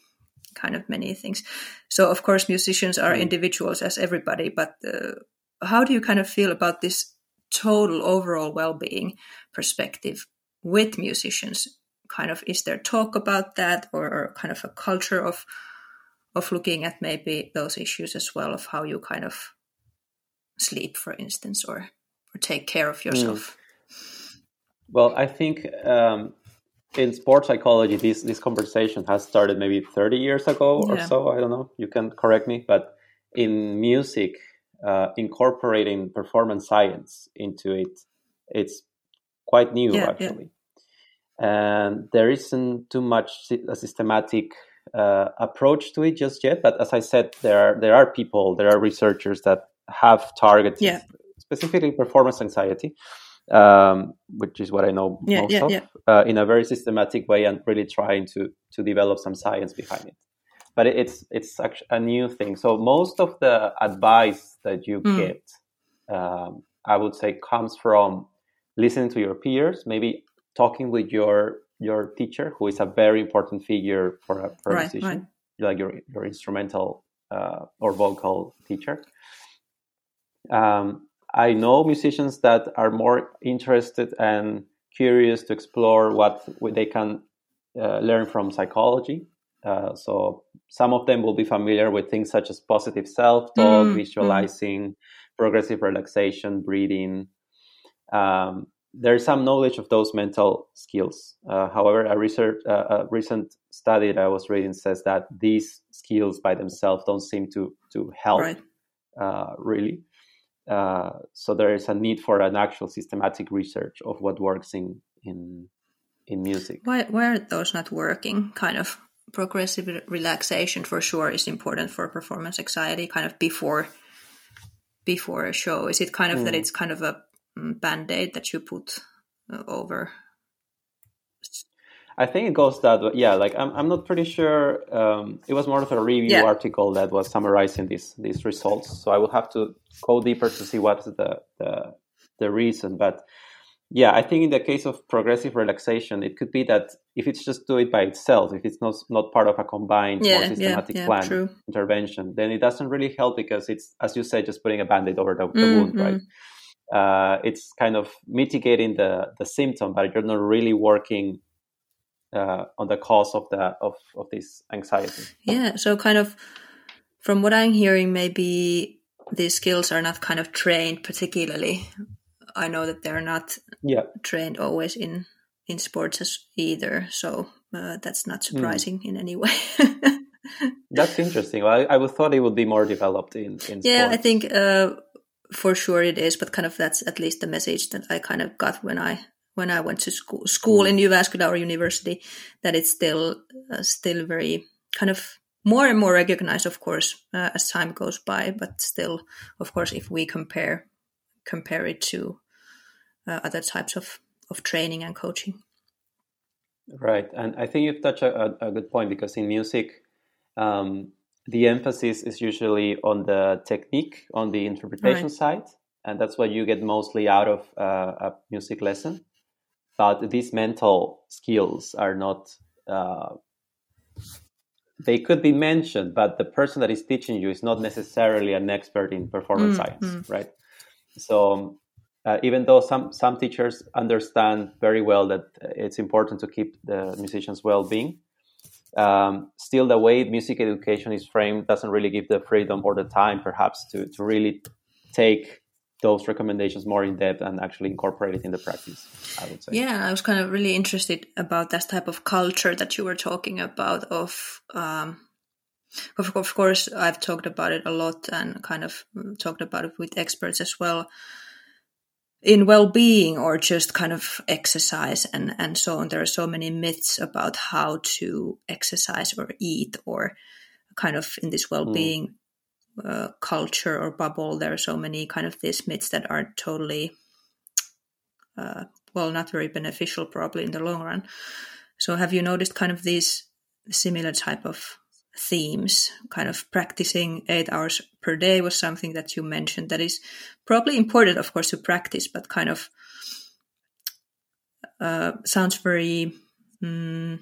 kind of many things. So, of course, musicians are mm. individuals as everybody, but uh, how do you kind of feel about this total overall well-being perspective with musicians? Kind of is there talk about that or, or, kind of a culture of of looking at maybe those issues as well of how you kind of sleep for instance or or take care of yourself? Mm. well i think um, in sports psychology this this conversation has started maybe 30 years ago or so i don't know you can correct me but in music uh, incorporating performance science into it, it's quite new yeah, actually. Yeah. And there isn't too much a systematic uh, approach to it just yet. But as I said, there are there are people, there are researchers that have targeted yeah. specifically performance anxiety, um, which is what I know most of, uh, in a very systematic way, and really trying to to develop some science behind it but it's it's actually a new thing. So most of the advice that you mm. get, um, I would say, comes from listening to your peers, maybe talking with your your teacher, who is a very important figure for a, for a right, musician, right. like your your instrumental uh, or vocal teacher. Um, I know musicians that are more interested and curious to explore what they can uh, learn from psychology uh, so some of them will be familiar with things such as positive self-talk, mm, visualizing, mm. progressive relaxation, breathing. Um, there's some knowledge of those mental skills. Uh, however, a research, uh, a recent study that I was reading says that these skills by themselves don't seem to to help right. Uh, really. Uh, so there is a need for an actual systematic research of what works in in in music. Why why are those not working? Kind of progressive relaxation for sure is important for performance anxiety kind of before before a show is it kind of mm. that it's kind of a mm, band-aid that you put uh, over I think it goes that way. Yeah, like I'm, I'm not pretty sure. Um, it was more of a review yeah. article that was summarizing these these results. So I will have to go deeper to see what's the the, the reason. But yeah, I think in the case of progressive relaxation, it could be that if it's just do it by itself, if it's not not part of a combined, Yeah, more systematic yeah, plan true. intervention, then it doesn't really help because it's, as you say, just putting a band-aid over the, the Mm, wound, right? Uh, it's kind of mitigating the the symptom, but you're not really working uh, on the cause of the of of this anxiety. Yeah, so kind of from what I'm hearing, maybe these skills are not kind of trained particularly. I know that they're not Yeah, trained always in in sports as either, so uh, that's not surprising in any way. *laughs* that's interesting. I, I would thought it would be more developed in in yeah, I think uh, for sure it is, but kind of that's at least the message that I kind of got when I when I went to school school in Jyväskylä or university that it's still uh, still very kind of more and more recognized, of course, uh, as time goes by. But still, of course, if we compare compare it to uh, other types of of training and coaching. Right, and I think you've touched a, a, good point because in music, um, the emphasis is usually on the technique, on the interpretation Right. side, and that's what you get mostly out of uh, a music lesson. But these mental skills are not. Uh, they could be mentioned, but the person that is teaching you is not necessarily an expert in performance Mm, science, right? So um, uh, even though some some teachers understand very well that it's important to keep the musician's well-being um, still the way music education is framed doesn't really give the freedom or the time perhaps to, to really take those recommendations more in depth and actually incorporate it in the practice i would say Yeah, I was kind of really interested about that type of culture that you were talking about. Of, um, of, of course, I've talked about it a lot and kind of mm, talked about it with experts as well in well-being or just kind of exercise and and so on. There are so many myths about how to exercise or eat or kind of in this well-being uh, culture or bubble. There are so many kind of these myths that are totally uh, well, not very beneficial probably in the long run. So have you noticed kind of these similar type of themes? Kind of practicing eight hours per day was something that you mentioned that is probably important, of course, to practice, but kind of uh, sounds very mm,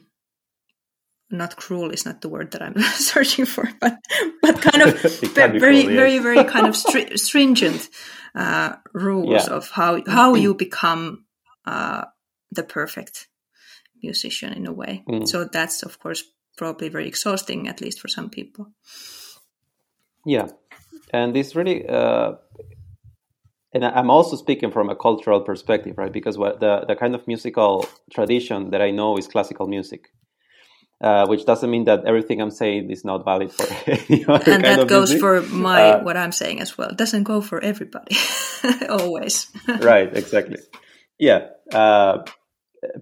not cruel is not the word that I'm *laughs* searching for, but but kind of *laughs* very cruel, yes. very very kind of *laughs* stri- stringent uh, rules Yeah. of how how you become uh, the perfect musician in a way. Mm. So that's of course probably very exhausting, at least for some people. Yeah, and this really, uh, and I'm also speaking from a cultural perspective, right? Because what the the kind of musical tradition that I know is classical music, uh, which doesn't mean that everything I'm saying is not valid for *laughs* any other and that goes music. for my Uh, what I'm saying as well. It doesn't go for everybody *laughs* always. *laughs* right, exactly. Yeah, uh,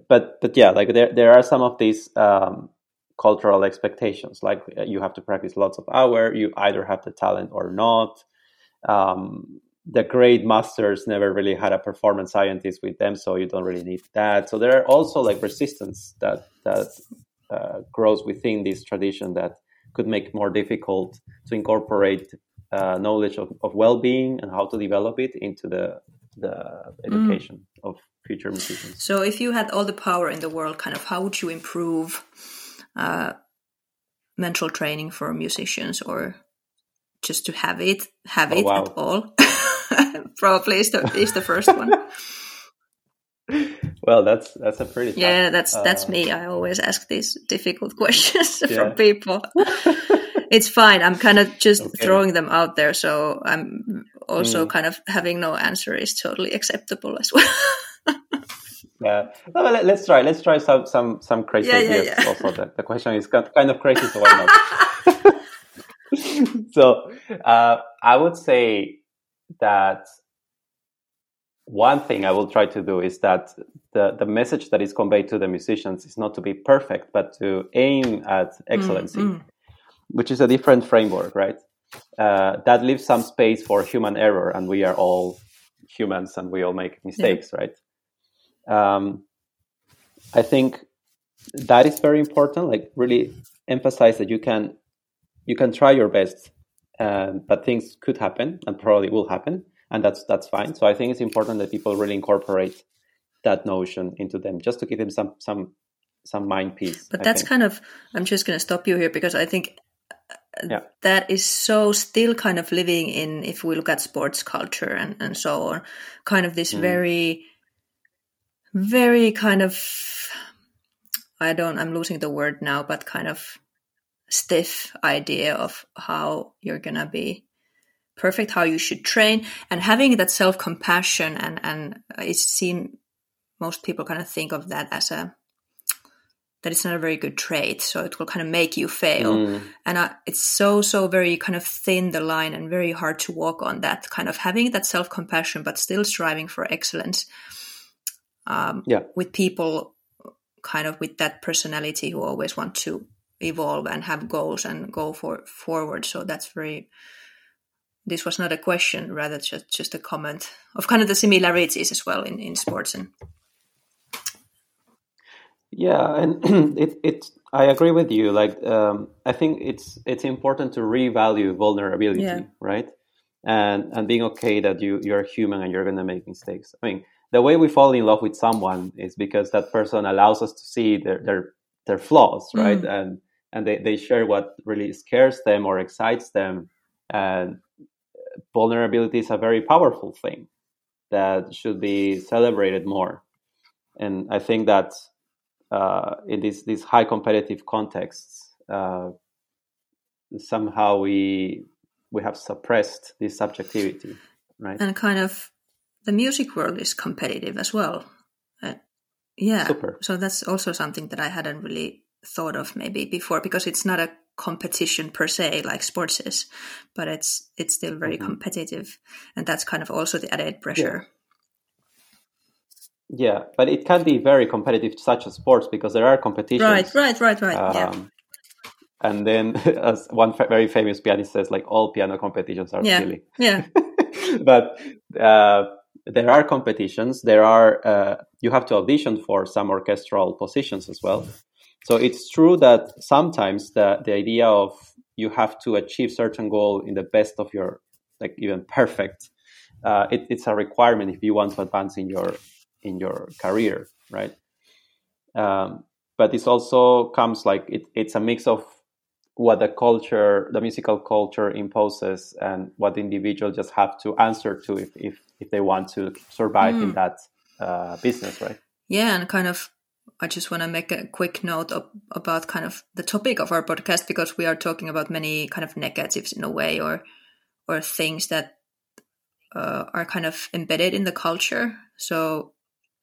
but but yeah, like there there are some of these um, cultural expectations, like uh, you have to practice lots of hour. You either have the talent or not. Um, the great masters never really had a performance scientist with them, so you don't really need that. So there are also like resistance that that uh, grows within this tradition that could make more difficult to incorporate uh, knowledge of, of well-being and how to develop it into the the education of future musicians. So, if you had all the power in the world, kind of, how would you improve uh, mental training for musicians, or just to have it, have Oh, it wow. at all? *laughs* Probably is the is the first one. *laughs* Well, that's that's a pretty tough, yeah, that's that's uh, me. I always ask these difficult *laughs* questions Yeah. from people. it's fine. I'm kind of just Okay. throwing them out there, so I'm also Mm. kind of having no answer is totally acceptable as well. Yeah. No, let, us try. Let's try some some some crazy Yeah, yeah, ideas. yeah. Also, the, the question is kind of crazy, so why not? *laughs* so, uh, I would say that one thing I will try to do is that the the message that is conveyed to the musicians is not to be perfect, but to aim at excellency, mm. which is a different framework, right? Uh, that leaves some space for human error, and we are all humans, and we all make mistakes, right? Um, I think that is very important. Like really emphasize that you can you can try your best, um, but things could happen and probably will happen, and that's that's fine. So I think it's important that people really incorporate that notion into them just to give them some some some mind peace but I that's think. kind of i'm just going to stop you here because i think uh, Yeah. that is so still kind of living in if we look at sports culture and, and so on kind of this Mm. very very kind of i don't i'm losing the word now but kind of stiff idea of how you're to be perfect how you should train. And having that self-compassion and and it's seen most people kind of think of that as a that it's not a very good trait so it will kind of make you fail. Mm. and I, it's so so very kind of thin the line and very hard to walk on that. Kind of having that self-compassion but still striving for excellence um, Yeah. with people kind of with that personality who always want to evolve and have goals and go for forward so that's very this was not a question rather just just a comment of kind of the similarities as well in in sports and Yeah, and *clears throat* it it I agree with you. Like um, I think it's it's important to revalue vulnerability, Yeah. right? And and being okay that you you're human and you're gonna make mistakes. I mean, the way we fall in love with someone is because that person allows us to see their their their flaws, right? Mm. And and they, they share what really scares them or excites them. And vulnerability is a very powerful thing that should be celebrated more. And I think that uh, in these these high competitive contexts, uh, somehow we we have suppressed this subjectivity, right? and kind of the music world is competitive as well uh, yeah Super. so that's also something that i hadn't really thought of maybe before because it's not a competition per se like sports is but it's it's still very Mhm. competitive and that's kind of also the added pressure Yeah, but it can be very competitive, such as sports, because there are competitions. right right right right yeah Um, And then, *laughs* as one fa- very famous pianist says, like all piano competitions are Yeah. silly. yeah *laughs* but uh, there are competitions. There are uh, you have to audition for some orchestral positions as well. So it's true that sometimes the the idea of you have to achieve certain goal in the best of your like even perfect. Uh, it, it's a requirement if you want to advance in your in your career, right? Um, but this also comes like it, it's a mix of what the culture, the musical culture imposes, and what the individual just have to answer to if if, if they want to survive in Mm. that uh, business, right? Yeah, and kind of, I just want to make a quick note of, about kind of the topic of our podcast because we are talking about many kind of negatives in a way, or or things that uh, are kind of embedded in the culture. So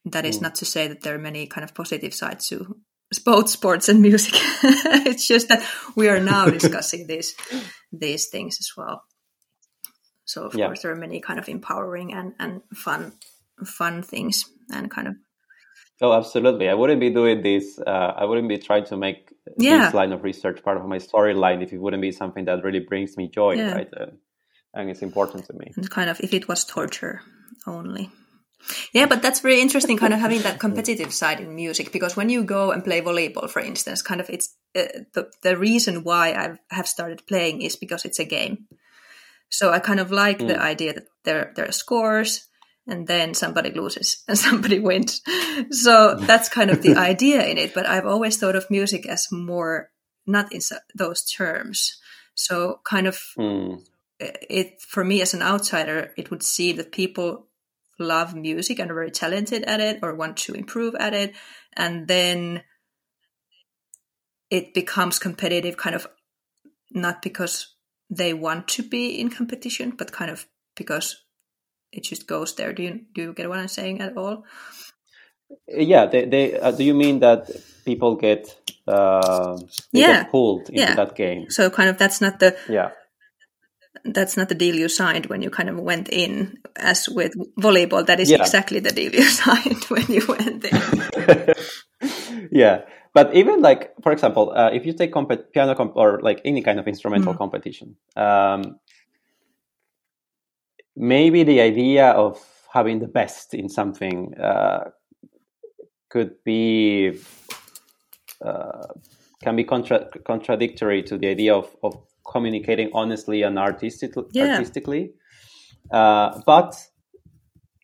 that is Mm. not to say that there are many kind of positive sides to both sports and music. *laughs* it's just that we are now *laughs* discussing these these things as well. So of Yeah. course there are many kind of empowering and, and fun fun things and kind of Oh, absolutely. I wouldn't be doing this. Uh, I wouldn't be trying to make Yeah. this line of research part of my storyline if it wouldn't be something that really brings me joy, Yeah. right? Uh, and it's important to me. and kind of if it was torture only. Yeah, but that's very interesting, kind of *laughs* having that competitive side in music. Because when you go and play volleyball, for instance, kind of it's uh, the the reason why I have started playing is because it's a game. So I kind of like the idea that there there are scores, and then somebody loses *laughs* and somebody wins. So that's kind of the *laughs* idea in it. But I've always thought of music as more not in those terms. So kind of Hmm. it for me as an outsider, it would seem that people love music and are very talented at it or want to improve at it, and then it becomes competitive, kind of not because they want to be in competition, but kind of because it just goes there. Do you do you get what I'm saying at all? Yeah. They. they uh, do you mean that people get uh, Yeah. get pulled into Yeah. that game? So kind of that's not the Yeah. That's not the deal you signed when you kind of went in. As with volleyball, that is Yeah. exactly the deal you *laughs* signed when you went in. *laughs* yeah but even like for example uh, if you take comp- piano comp- or like any kind of instrumental Mm. competition um, maybe the idea of having the best in something uh, could be uh, can be contra- contradictory to the idea of, of communicating honestly and artistic- Yeah. artistically uh, but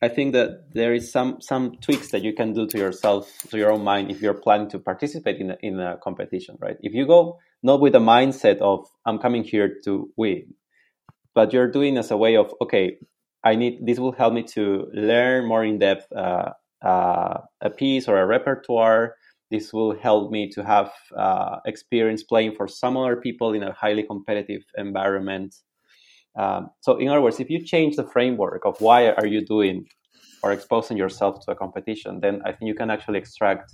I think that there is some some tweaks that you can do to yourself, to your own mind, if you're planning to participate in a, in a competition, right? If you go not with the mindset of I'm coming here to win, but you're doing as a way of okay, I need this will help me to learn more in depth uh, uh, a piece or a repertoire. This will help me to have uh, experience playing for some other people in a highly competitive environment. Um, so, in other words, if you change the framework of why are you doing or exposing yourself to a competition, then I think you can actually extract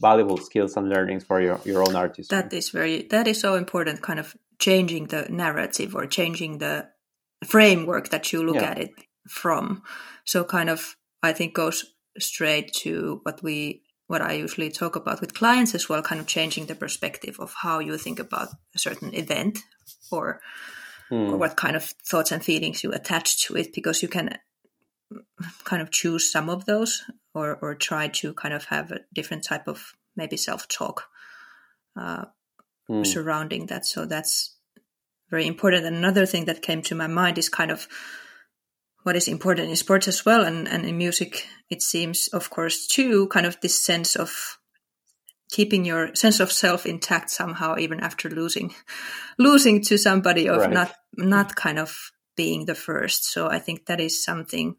valuable skills and learnings for your, your own artistry. That is very that is so important. Kind of changing the narrative or changing the framework that you look yeah. at it from. So, kind of, I think goes straight to what we what I usually talk about with clients as well, kind of changing the perspective of how you think about a certain event or mm. or what kind of thoughts and feelings you attach to it because you can kind of choose some of those or or try to kind of have a different type of maybe self-talk uh, mm. surrounding that so that's very important and another thing that came to my mind is kind of what is important in sports as well and, and in music it seems of course too kind of this sense of keeping your sense of self intact somehow even after losing *laughs* losing to somebody of right. not not kind of being the first so i think that is something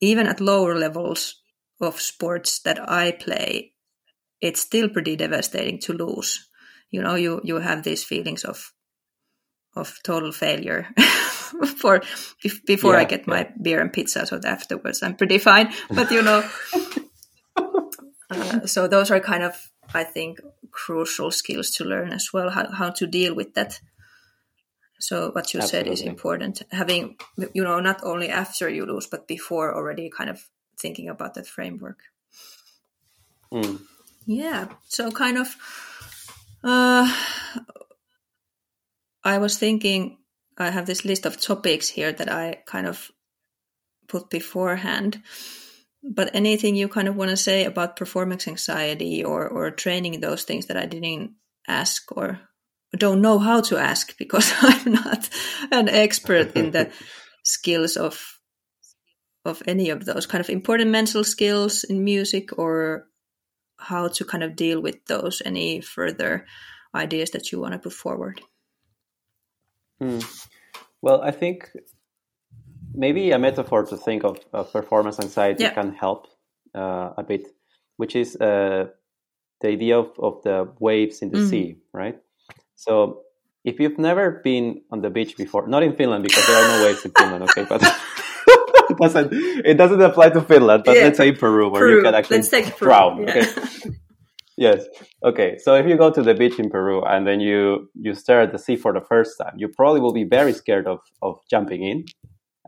even at lower levels of sports that i play it's still pretty devastating to lose you know you you have these feelings of of total failure *laughs* for before yeah, i get yeah. my beer and pizza so afterwards i'm pretty fine but you know *laughs* uh, so those are kind of I think, crucial skills to learn as well, how, how to deal with that. So what you Absolutely. said is important. Having, you know, not only after you lose, but before already kind of thinking about that framework. Mm. Yeah. So kind of, uh, I was thinking, I have this list of topics here that I kind of put beforehand but anything you kind of want to say about performance anxiety or or training those things that I didn't ask or don't know how to ask because *laughs* I'm not an expert in the *laughs* skills of of any of those kind of important mental skills in music or how to kind of deal with those. Any further ideas that you want to put forward hmm. well i think maybe a metaphor to think of, of performance anxiety yeah. can help uh, a bit, which is uh, the idea of, of the waves in the mm-hmm. sea, right? So if you've never been on the beach before, not in Finland because there are no waves in Finland, okay, but *laughs* it doesn't it doesn't apply to Finland, but yeah. let's say Peru where Peru. you can actually drown. Yeah. Okay. *laughs* yes. Okay. So if you go to the beach in Peru and then you you stare at the sea for the first time, you probably will be very scared of of jumping in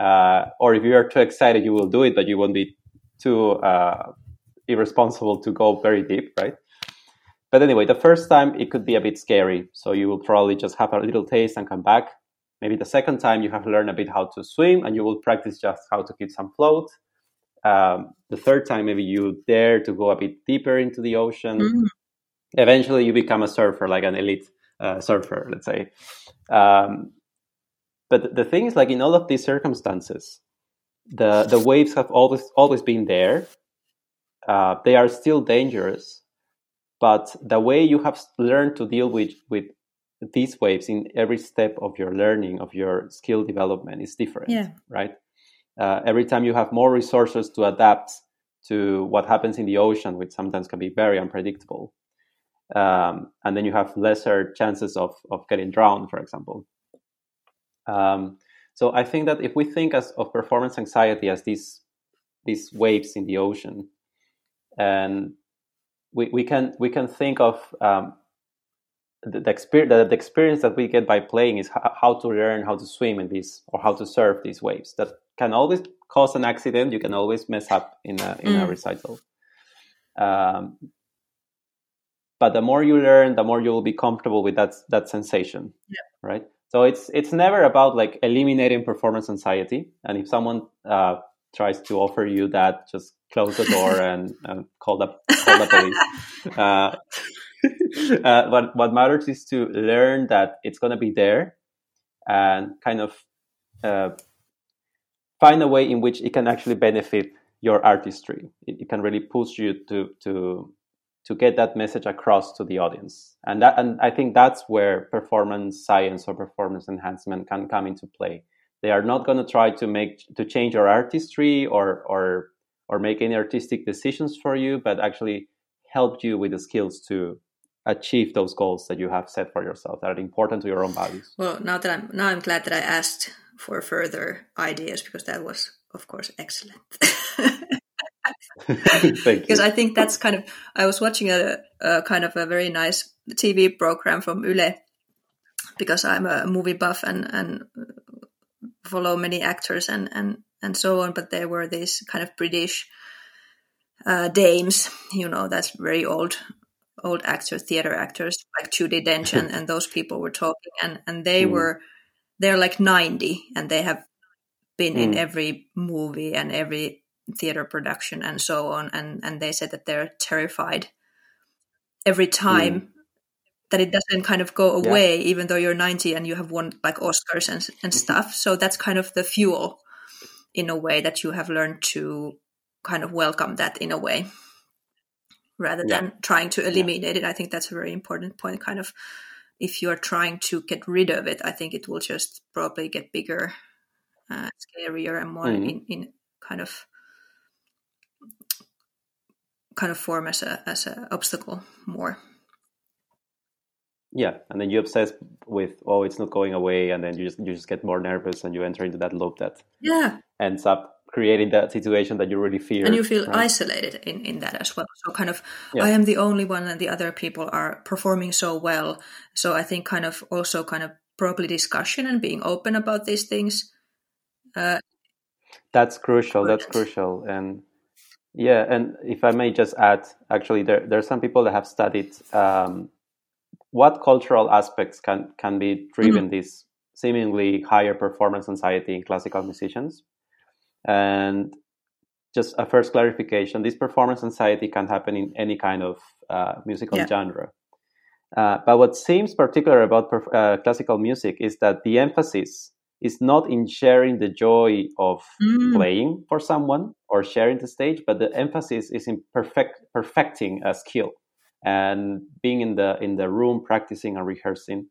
uh, or if you are too excited, you will do it, but you won't be too uh, irresponsible to go very deep, right? But anyway, the first time it could be a bit scary. So you will probably just have a little taste and come back. Maybe the second time you have learned a bit how to swim and you will practice just how to keep some float. Um, the third time, maybe you dare to go a bit deeper into the ocean. Mm-hmm. Eventually, you become a surfer, like an elite uh, surfer, let's say. Um, but the thing is, like in all of these circumstances, the the waves have always always been there. Uh, they are still dangerous, but the way you have learned to deal with with these waves in every step of your learning of your skill development is different. Yeah. Right. Uh, every time you have more resources to adapt to what happens in the ocean, which sometimes can be very unpredictable, um, and then you have lesser chances of of getting drowned, for example. Um, so I think that if we think as, of performance anxiety as these these waves in the ocean, and we, we can we can think of um, the, the, experience the, the, experience that we get by playing is how, how to learn how to swim in these or how to surf these waves. That can always cause an accident. You can always mess up in a in mm. a recital. Um, but the more you learn, the more you will be comfortable with that that sensation. Yeah. Right. So it's it's never about like eliminating performance anxiety. And if someone uh, tries to offer you that, just close the door *laughs* and, and call the call the police. *laughs* Uh, *laughs* uh, what what matters is to learn that it's going to be there, and kind of uh, find a way in which it can actually benefit your artistry. It, it, can really push you to to to get that message across to the audience, and that and I think that's where performance science or performance enhancement can come into play. They are not going to try to make to change your artistry or or or make any artistic decisions for you, but actually help you with the skills to achieve those goals that you have set for yourself that are important to your own values. Well, now that I'm now I'm glad that I asked for further ideas because that was, of course, excellent. *laughs* *laughs* because I think that's kind of I was watching a, a, kind of a very nice TV program from Yle because I'm a movie buff and and follow many actors and and and so on. But there were these kind of British uh, dames, you know, that's very old old actors, theater actors like Judi Dench and, *laughs* and those people were talking, and and they mm. were they're like ninety, and they have been mm. in every movie and every theater production and so on, and and they said that they're terrified every time. Mm. That it doesn't kind of go away, yeah. even though you're 90 and you have won like Oscars and, and mm-hmm. stuff. So that's kind of the fuel in a way that you have learned to kind of welcome that in a way rather yeah. than trying to eliminate yeah. it. I think that's a very important point. Kind of, if you are trying to get rid of it, I think it will just probably get bigger, uh, scarier, and more mm-hmm. in, in kind of kind of form as a as an obstacle more. Yeah, and then you obsess with oh, it's not going away, and then you just you just get more nervous, and you enter into that loop that yeah ends up creating that situation that you really fear and you feel right? isolated in, in that as well so kind of yeah. i am the only one and the other people are performing so well so i think kind of also kind of probably discussion and being open about these things uh, that's crucial that's crucial and yeah and if i may just add actually there, there are some people that have studied um, what cultural aspects can can be driven mm-hmm. this seemingly higher performance anxiety in classical musicians and just a first clarification this performance anxiety can happen in any kind of uh, musical yeah. genre. Uh, but what seems particular about perf- uh, classical music is that the emphasis is not in sharing the joy of mm. playing for someone or sharing the stage, but the emphasis is in perfect perfecting a skill and being in the in the room practicing and rehearsing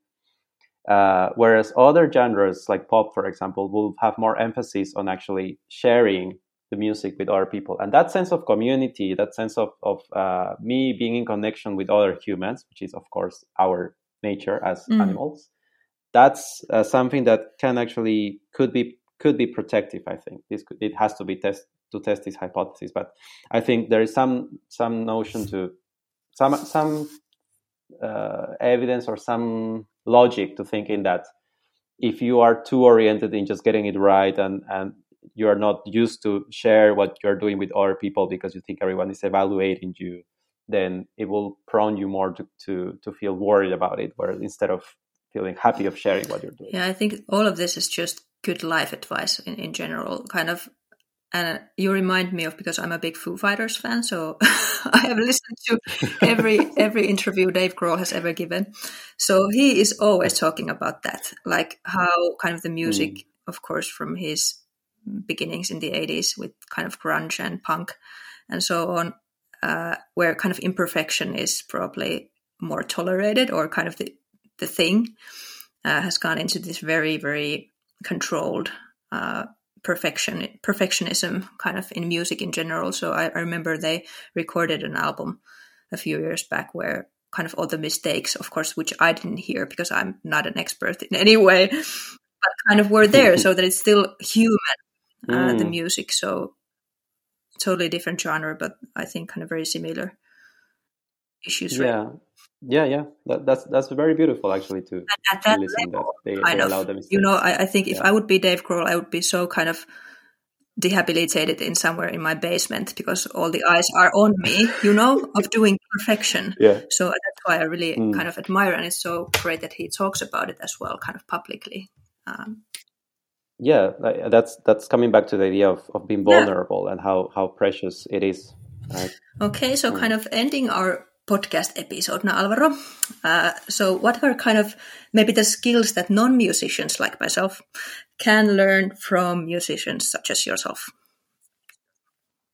uh, whereas other genres like pop, for example, will have more emphasis on actually sharing the music with other people. And that sense of community, that sense of, of uh, me being in connection with other humans, which is, of course, our nature as mm. animals, that's uh, something that can actually could be could be protective. I think this could, it has to be test to test this hypothesis, but I think there is some some notion to some some uh, evidence or some logic to thinking that if you are too oriented in just getting it right and and you are not used to share what you're doing with other people because you think everyone is evaluating you then it will prone you more to, to, to feel worried about it where instead of feeling happy of sharing what you're doing. Yeah i think all of this is just good life advice in, in general kind of and you remind me of because I'm a big Foo Fighters fan, so *laughs* I have listened to every *laughs* every interview Dave Grohl has ever given. So he is always talking about that, like how kind of the music, mm. of course, from his beginnings in the '80s with kind of grunge and punk and so on, uh, where kind of imperfection is probably more tolerated or kind of the the thing, uh, has gone into this very very controlled. Uh, perfection perfectionism kind of in music in general. So I, I, remember they recorded an album a few years back where kind of all the mistakes, of course, which I didn't hear because I'm not an expert in any way, but kind of were there so that it's still human, uh, mm. the music. So totally different genre, but I think kind of very similar issues. Yeah. Right? Yeah, yeah, that, that's that's very beautiful actually to, at that listen level, that they, they allow them. You know, I, I think if I would be Dave Grohl, I would be so kind of debilitated in somewhere in my basement because all the eyes are on me, you know, *laughs* of doing perfection. Yeah. So that's why I really mm. kind of admire, and it's so great that he talks about it as well, kind of publicly. Um, yeah, that's that's coming back to the idea of, of being vulnerable yeah. and how how precious it is. Right? Okay, so mm. kind of ending our podcast episode now, Alvaro. Uh, so, what are kind of maybe the skills that non musicians like myself can learn from musicians such as yourself?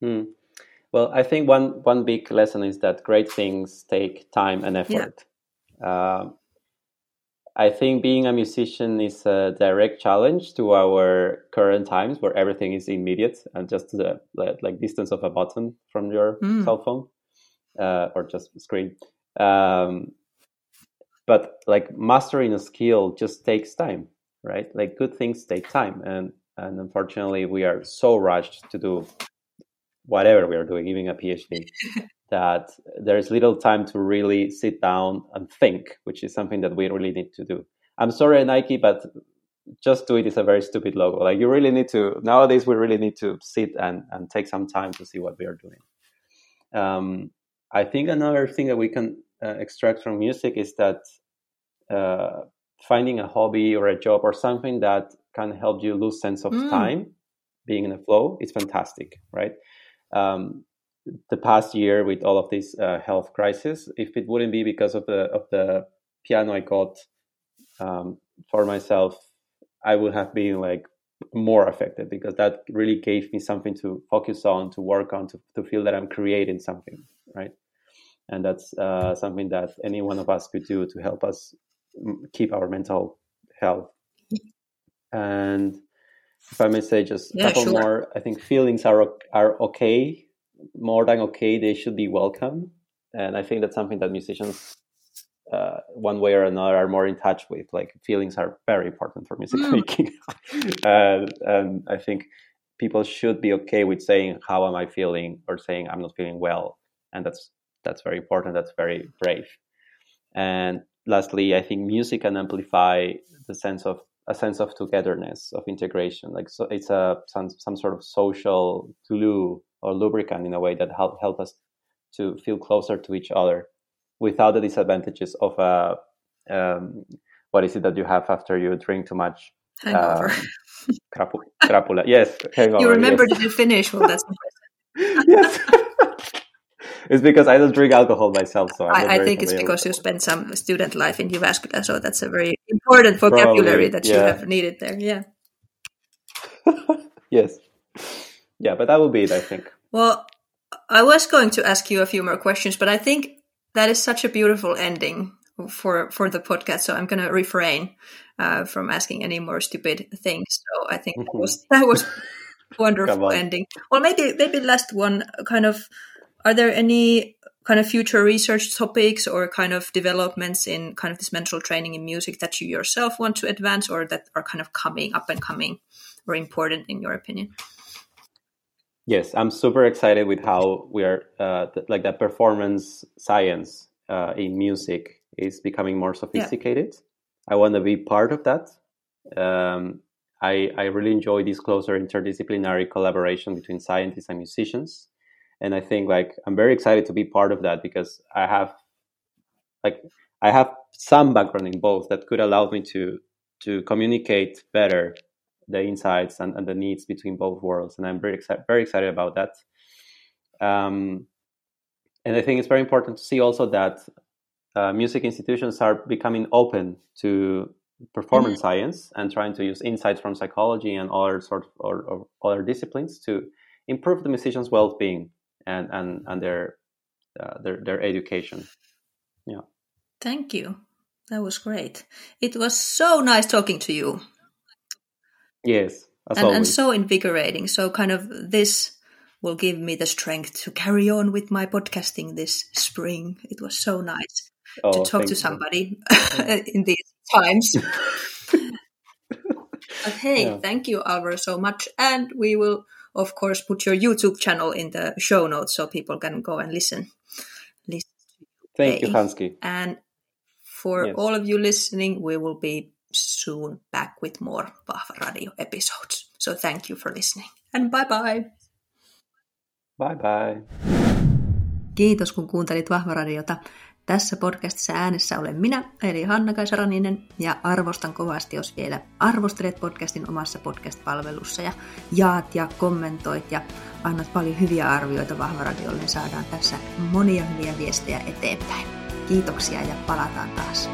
Hmm. Well, I think one one big lesson is that great things take time and effort. Yeah. Uh, I think being a musician is a direct challenge to our current times, where everything is immediate and just the like distance of a button from your mm. cell phone uh, or just screen. Um, but like mastering a skill just takes time, right? Like good things take time, and and unfortunately, we are so rushed to do whatever we are doing, even a PhD, *laughs* that there's little time to really sit down and think, which is something that we really need to do. I'm sorry, Nike, but just do it is a very stupid logo. Like you really need to nowadays, we really need to sit and and take some time to see what we are doing. Um, I think another thing that we can uh, extract from music is that uh, finding a hobby or a job or something that can help you lose sense of mm. time, being in a flow, is fantastic, right? um, the past year with all of this uh, health crisis, if it wouldn't be because of the of the piano I got um, for myself, I would have been like more affected because that really gave me something to focus on, to work on, to, to feel that I'm creating something, right? And that's uh, something that any one of us could do to help us keep our mental health. And if I may say just a yeah, couple sure. more, I think feelings are are okay, more than okay. They should be welcome, and I think that's something that musicians, uh, one way or another, are more in touch with. Like feelings are very important for music mm. making, *laughs* and, and I think people should be okay with saying how am I feeling or saying I'm not feeling well, and that's that's very important. That's very brave. And lastly, I think music can amplify the sense of a sense of togetherness, of integration. Like so, it's a some, some sort of social glue or lubricant in a way that help help us to feel closer to each other, without the disadvantages of a um, what is it that you have after you drink too much? Hangover. Um, crapula. Yes, hangover. You remember yes. to finish. Well, that's *laughs* yes. It's because I don't drink alcohol myself, so I, I think it's because you spent some student life in Jyväskylä, so that's a very important vocabulary Probably, that you have needed there. Yeah. *laughs* yes. Yeah, but that will be it, I think. Well, I was going to ask you a few more questions, but I think that is such a beautiful ending for for the podcast. So I'm going to refrain uh, from asking any more stupid things. So I think that was that was *laughs* wonderful ending. Well, maybe maybe last one kind of are there any kind of future research topics or kind of developments in kind of this mental training in music that you yourself want to advance or that are kind of coming up and coming or important in your opinion? Yes, I'm super excited with how we are uh, th- like that performance science uh, in music is becoming more sophisticated. Yeah. I want to be part of that. Um, I, I really enjoy this closer interdisciplinary collaboration between scientists and musicians and i think like i'm very excited to be part of that because i have like i have some background in both that could allow me to to communicate better the insights and, and the needs between both worlds. And i'm very excited very excited about that. Um, and i think it's very important to see also that uh, music institutions are becoming open to performance mm-hmm. science and trying to use insights from psychology and other sort of or, or other disciplines to improve the musician's well-being and and and their uh, their their education. Yeah. Thank you. That was great. It was so nice talking to you. Yes, and, and so invigorating. So kind of this will give me the strength to carry on with my podcasting this spring. It was so nice oh, to talk to somebody *laughs* in these times. *laughs* but hey, yeah. thank you, Alvaro, so much. And we will of course, put your YouTube channel in the show notes so people can go and listen. listen Thank you, Hanski. And for yes. all of you listening, we will be soon back with more Vahva Radio episodes. So thank you for listening and bye bye. Bye bye. Kiitos kun kuuntelit Vahva Radiota. Tässä podcastissa äänessä olen minä, eli Hanna Kaisaraninen, ja arvostan kovasti, jos vielä arvostelet podcastin omassa podcast-palvelussa ja jaat ja kommentoit ja annat paljon hyviä arvioita Vahvaradiolle, niin saadaan tässä monia hyviä viestejä eteenpäin. Kiitoksia ja palataan taas.